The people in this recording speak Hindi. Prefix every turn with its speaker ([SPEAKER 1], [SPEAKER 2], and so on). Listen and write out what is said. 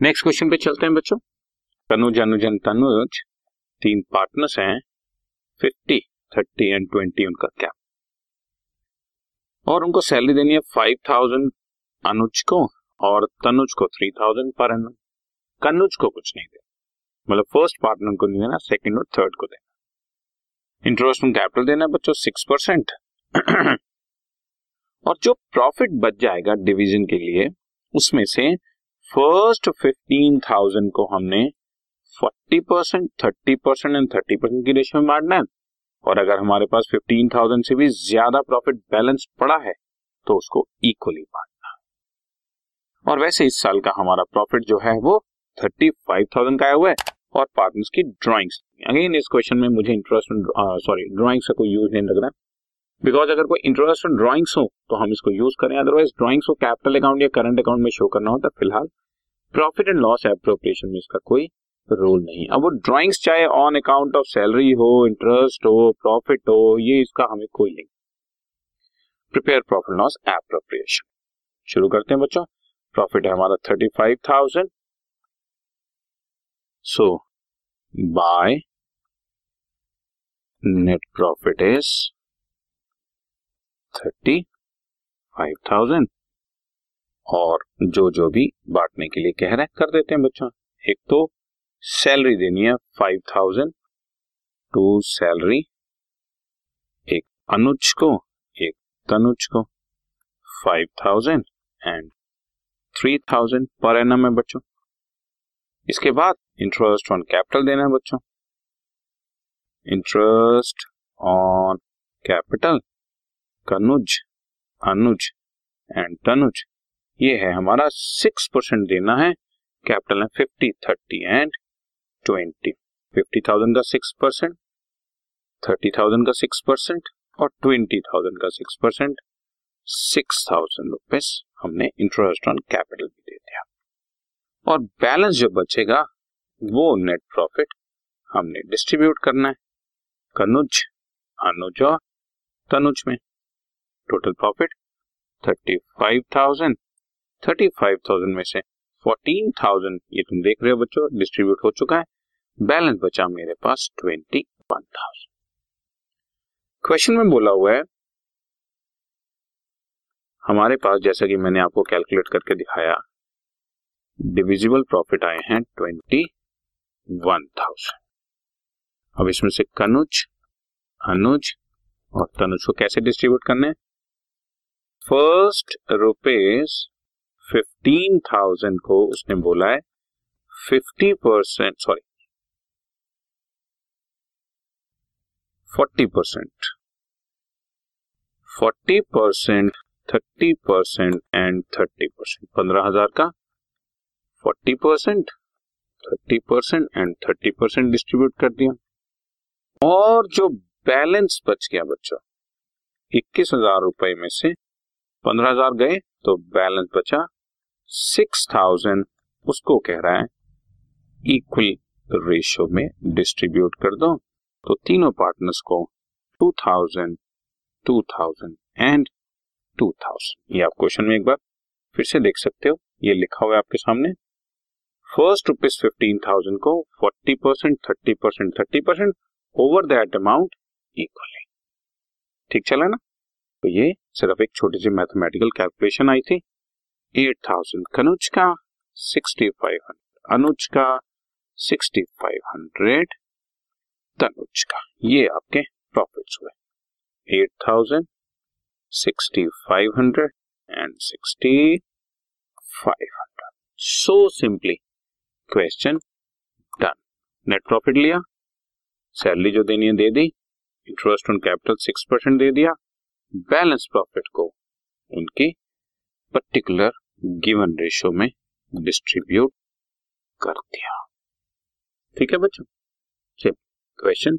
[SPEAKER 1] नेक्स्ट क्वेश्चन पे चलते हैं बच्चों। तनुज अनुजन तनुज तीन पार्टनर्स हैं। फिफ्टी थर्टी एंड ट्वेंटी उनका क्या? और उनको सैलरी देनी है फाइव थाउज़ेंड अनुज को और तनुज को थ्री थाउज़ेंड पर एनम कनुज को कुछ नहीं देना। मतलब फ़र्स्ट पार्टनर को नहीं देना सेकंड और थर्ड को देना। इंटरेस्ट ऑन कैपिटल देना है बच्चों सिक्स परसेंट और जो प्रॉफिट बच जाएगा डिवीज़न के लिए, उसमें से फ़र्स्ट फिफ्टीन थाउज़ेंड को हमने forty percent, thirty percent and thirty percent की रेशियो में बांटना है। और अगर हमारे पास फिफ्टीन थाउज़ेंड से भी ज़्यादा प्रॉफिट बैलेंस पड़ा है तो उसको इक्वली बांटना। और वैसे इस साल का हमारा प्रॉफिट जो है वो थर्टी फाइव थाउज़ेंड का हुआ है। और पार्टनर्स की ड्रॉइंग्स अगेन इस क्वेश्चन में मुझे इंटरेस्ट सॉरी ड्रॉइंग्स का कोई यूज़ नहीं लग रहा। बिकॉज़ अगर कोई इंटरेस्ट ड्रॉइंग्स हो तो हम इसको यूज़ करें। अदरवाइज़ ड्रॉइंग्स को कैपिटल अकाउंट या करंट अकाउंट में शो करना होता है। फ़िलहाल प्रॉफिट एंड लॉस एप्रोप्रिएशन में इसका कोई रोल नहीं अब वो ड्रॉइंग्स चाहे ऑन अकाउंट ऑफ़ सैलरी हो इंटरेस्ट हो प्रॉफिट हो, ये इसका हमें कोई नहीं। प्रिपेयर प्रॉफिट लॉस एप्रोप्रिएशन शुरू करते हैं बच्चों। प्रॉफिट है हमारा thirty five thousand so by net profit is thirty five thousand और जो जो भी बांटने के लिए कह रहे हैं, कर देते हैं बच्चों। एक तो सैलरी देनी है फाइव थाउज़ेंड टू सैलरी एक अनुज को, एक तनुज को five thousand and three thousand पर एनम है बच्चों। इसके बाद इंटरेस्ट ऑन कैपिटल देना है बच्चों। Interest on capital Kanuj, Anuj and Tanuj. ये है हमारा सिक्स परसेंट देना है कैपिटल है fifty thirty and twenty fifty thousand का सिक्स परसेंट थर्टी थाउज़ेंड का सिक्स परसेंट और ट्वेंटी थाउज़ेंड का six percent six thousand rupees हमने इंटरेस्ट ऑन कैपिटल भी दे दिया। और बैलेंस जो बचेगा, वो नेट प्रॉफिट हमने डिस्ट्रीब्यूट करना है, कनुज, अनुज और तनुज में। Total profit thirty five thousand thirty five thousand में से फोर्टीन थाउज़ेंड ये तुम देख रहे हो बच्चों डिस्ट्रीब्यूट हो चुका है। बैलेंस बचा मेरे पास ट्वेंटी वन थाउज़ेंड क्वेश्चन में बोला हुआ है, हमारे पास जैसा कि मैंने आपको कैलकुलेट करके दिखाया डिविजिबल प्रॉफिट आए हैं ट्वेंटी वन थाउज़ेंड अब इसमें से कनुज, अनुज और तनुज को कैसे डिस्ट्रीब्यूट करने फ़र्स्ट रुपीज़ फिफ्टीन थाउज़ेंड को उसने बोला है, fifty percent sorry forty percent forty percent, thirty percent and thirty percent, पंद्रह हज़ार का, forty percent, thirty percent and thirty percent distribute कर दिया। और जो बैलेंस बच गया बच्चों, इक्कीस हज़ार रुपए में से पंद्रह हज़ार गए तो बैलेंस बचा। सिक्स थाउज़ेंड उसको कह रहा है, इक्वल रेशियो में डिस्ट्रीब्यूट कर दो। तो तीनों पार्टनर्स को two thousand two thousand and two thousand. ये आप क्वेश्चन में एक बार फिर से देख सकते हो, ये लिखा हुआ है आपके सामने। फ़र्स्ट रुपीज़ फिफ्टीन थाउज़ेंड को forty percent, thirty percent thirty percent, over that amount equally. ठीक चला ना? तो ये सिर्फ़ एक छोटी सी मैथमेटिकल कैलकुलेशन आई थी। एट थाउज़ेंड कनुज का सिक्सटी फाइव हंड्रेड अनुज का सिक्सटी फाइव हंड्रेड तनुज का ये आपके प्रॉफिट्स हुए। Eight thousand sixty five hundred and sixty five hundred so simply question done net profit लिया। सैलरी जो देनी है दे दी। Interest on capital six percent दे दिया। बैलेंस प्रॉफिट को उनके पर्टिकुलर गिवन रेशो में डिस्ट्रीब्यूट कर दिया। ठीक है बच्चों? Question